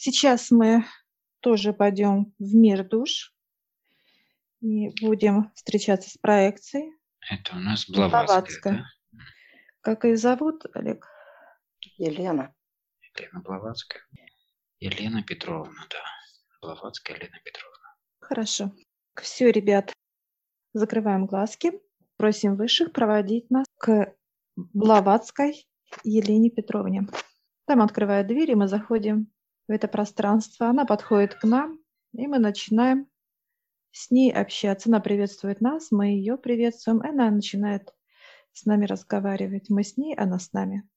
Сейчас мы тоже пойдем в мир душ и будем встречаться с проекцией. Это у нас Блаватская, Блаватская. да? Как ее зовут, Олег? Елена. Елена Блаватская. Елена Петровна, да. Блаватская Елена Петровна. Хорошо. Все, ребят, закрываем глазки. Просим высших проводить нас к Блаватской Елене Петровне. Там открывает дверь, и мы заходим в это пространство. Она подходит к нам, и мы начинаем с ней общаться. Она приветствует нас, мы ее приветствуем, и она начинает с нами разговаривать. Мы с ней, она с нами.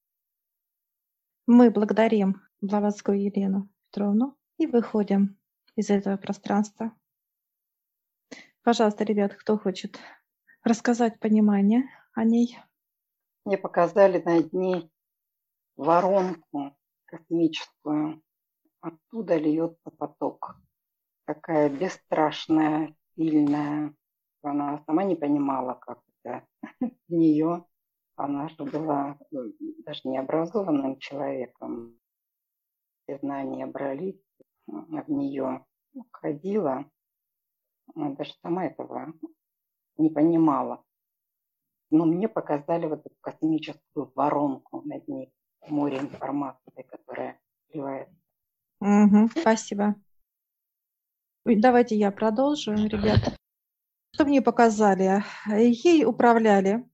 Мы благодарим Блаватскую Елену Петровну и выходим из этого пространства. Пожалуйста, ребят, кто хочет рассказать понимание о ней? Мне показали на дне воронку космическую. Оттуда льется поток. Такая бесстрашная, сильная. Она сама не понимала, как это в нее. Она же была ну, даже необразованным человеком. Все знания брались в нее. Ходила. Она даже сама этого не понимала. Но мне показали вот эту космическую воронку над ней, море информации, которая сливается. Угу, спасибо. Давайте я продолжу, ребята. Что мне показали? Ей управляли.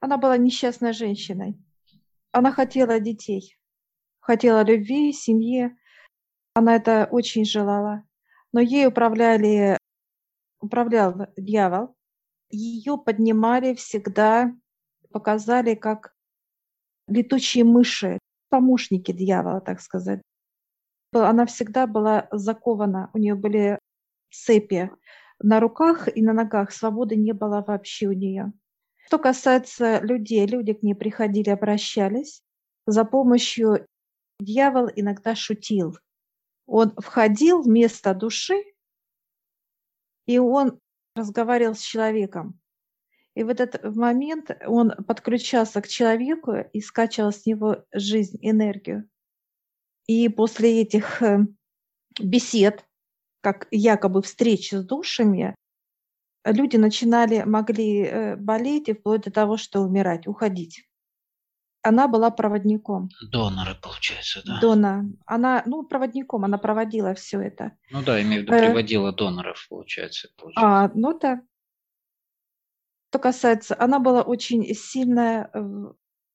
Она была несчастной женщиной. Она хотела детей, хотела любви, семьи. Она это очень желала. Но ей управляли, управлял дьявол ее поднимали всегда, показали как летучие мыши, помощники дьявола, так сказать. Она всегда была закована, у нее были цепи на руках и на ногах, свободы не было вообще у нее. Что касается людей, люди к ней приходили, обращались. За помощью дьявол иногда шутил. Он входил вместо души, и он разговаривал с человеком. И в этот момент он подключался к человеку и скачивал с него жизнь, энергию. И после этих э, бесед, как якобы встречи с душами, люди начинали, могли э, болеть и вплоть до того, что умирать, уходить. Она была проводником. Доноры, получается, да? Дона. Она, ну, проводником, она проводила все это. Ну да, имею в виду, э, приводила доноров, получается. получается. А, ну да. Что касается, она была очень сильная.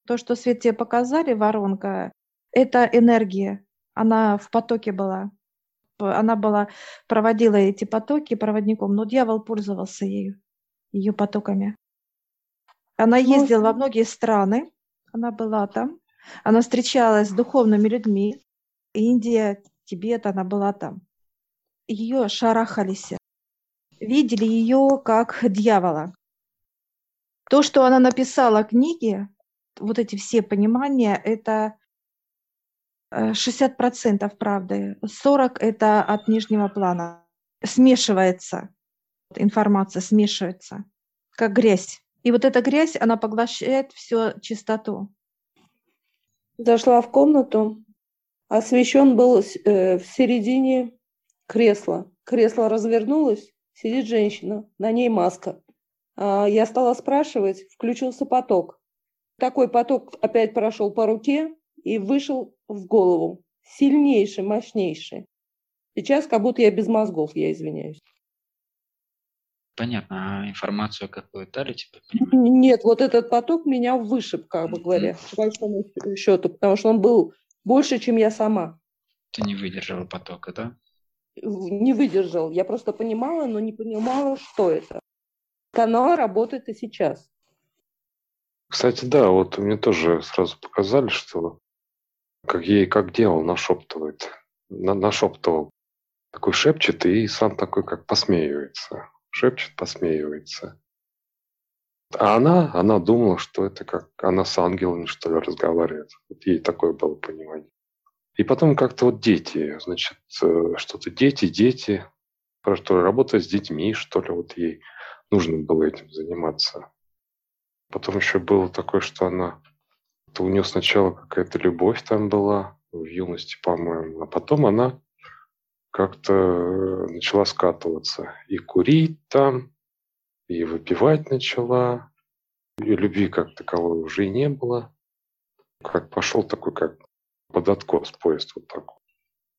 То, что Свет тебе показали, воронка, это энергия. Она в потоке была. Она была, проводила эти потоки проводником, но дьявол пользовался ею, ее потоками. Она ездила во многие страны, она была там. Она встречалась с духовными людьми. Индия, Тибет, она была там. Ее шарахались. Видели ее как дьявола. То, что она написала книги, вот эти все понимания, это 60% э, правды, 40% это от нижнего плана. Смешивается, информация смешивается, как грязь. И вот эта грязь, она поглощает всю чистоту. Зашла в комнату, освещен был э, в середине кресла. Кресло развернулось, сидит женщина, на ней маска. А я стала спрашивать, включился поток. Такой поток опять прошел по руке и вышел в голову. Сильнейший, мощнейший. Сейчас как будто я без мозгов, я извиняюсь. Понятно. А информацию какую дали тебе? Нет, вот этот поток меня вышиб, как бы говоря, по большому счету, потому что он был больше, чем я сама. Ты не выдержала потока, да? Не выдержал. Я просто понимала, но не понимала, что это. Канал работает и сейчас. Кстати, да, вот мне тоже сразу показали, что как ей как делал, нашептывает. На, нашептывал. Такой шепчет и сам такой как посмеивается шепчет, посмеивается. А она, она думала, что это как она с ангелами, что ли, разговаривает. Вот ей такое было понимание. И потом как-то вот дети, значит, э, что-то дети, дети, про что работать с детьми, что ли, вот ей нужно было этим заниматься. Потом еще было такое, что она, то у нее сначала какая-то любовь там была, в юности, по-моему. А потом она как-то э, начала скатываться. И курить там, и выпивать начала. И любви как таковой уже и не было. Как пошел такой, как под откос поезд вот так.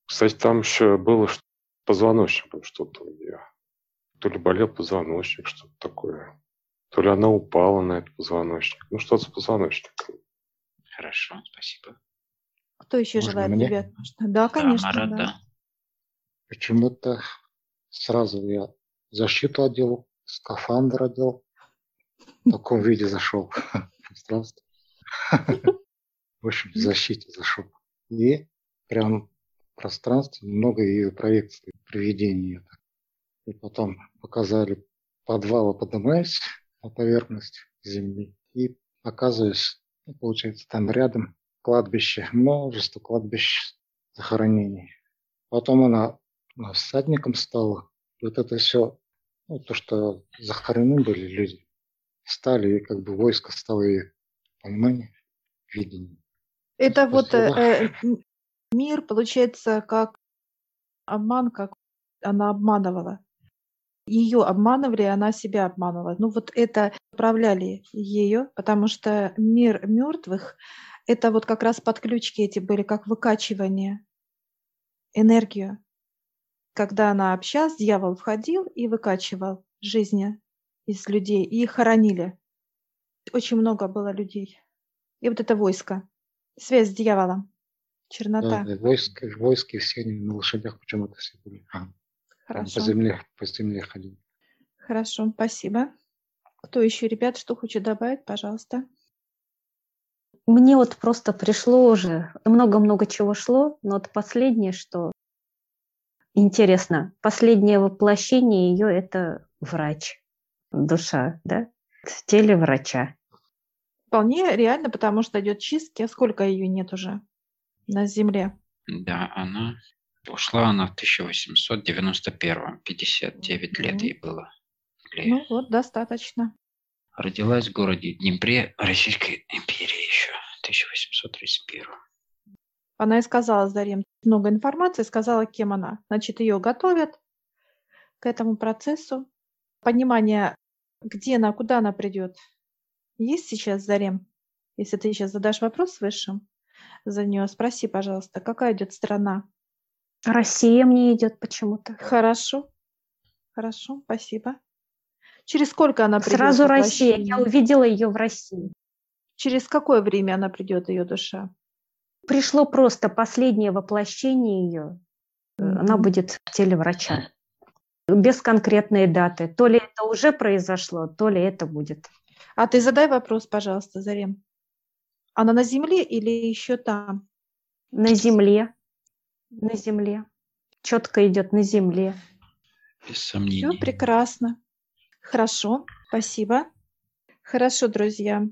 Кстати, там еще было что позвоночником что-то у нее. То ли болел позвоночник, что-то такое. То ли она упала на этот позвоночник. Ну, что-то с позвоночником. Хорошо, спасибо. Кто еще Можно желает, мне? ребят? Да, конечно. Да, Марат, да. да. Почему-то сразу я защиту одел, скафандр одел. В таком виде зашел в пространство. В общем, в защите зашел. И прям в пространстве много ее проекций, приведений. И потом показали подвалы, поднимаюсь на поверхность земли и оказываюсь, ну, получается, там рядом кладбище, множество кладбищ захоронений. Потом она всадником стала. Вот это все, ну, то, что захоронены были люди, стали, и как бы войско стало и понимание, видение. Это вот э, мир, получается, как обман, как она обманывала. Ее обманывали, она себя обманывала. Ну вот это управляли ее, потому что мир мертвых – это вот как раз подключки эти были, как выкачивание энергию. Когда она общалась, дьявол входил и выкачивал жизни из людей, и хоронили. Очень много было людей. И вот это войско. Связь с дьяволом. Чернота. Да, войско, войски все они на лошадях почему-то все были. А, Хорошо. По земле, по земле ходили. Хорошо, спасибо. Кто еще, ребят, что хочет добавить, пожалуйста? Мне вот просто пришло уже, много-много чего шло, но вот последнее, что Интересно, последнее воплощение ее – это врач, душа, да? В теле врача. Вполне реально, потому что идет чистки. А сколько ее нет уже на Земле? Да, она ушла она в 1891 59 mm-hmm. лет ей было. Ну вот, достаточно. Родилась в городе Днепре Российской империи еще, 1831. Она и сказала Зарем много информации, сказала, кем она. Значит, ее готовят к этому процессу. Понимание, где она, куда она придет. Есть сейчас Зарем? Если ты сейчас задашь вопрос высшим за нее, спроси, пожалуйста, какая идет страна? Россия мне идет почему-то. Хорошо. Хорошо, спасибо. Через сколько она придет? Сразу Россия. Я увидела ее в России. Через какое время она придет, ее душа? пришло просто последнее воплощение ее. Mm-hmm. Она будет в теле врача. Без конкретной даты. То ли это уже произошло, то ли это будет. А ты задай вопрос, пожалуйста, Зарем. Она на земле или еще там? На земле. На земле. Четко идет на земле. Без сомнений. Все прекрасно. Хорошо, спасибо. Хорошо, друзья.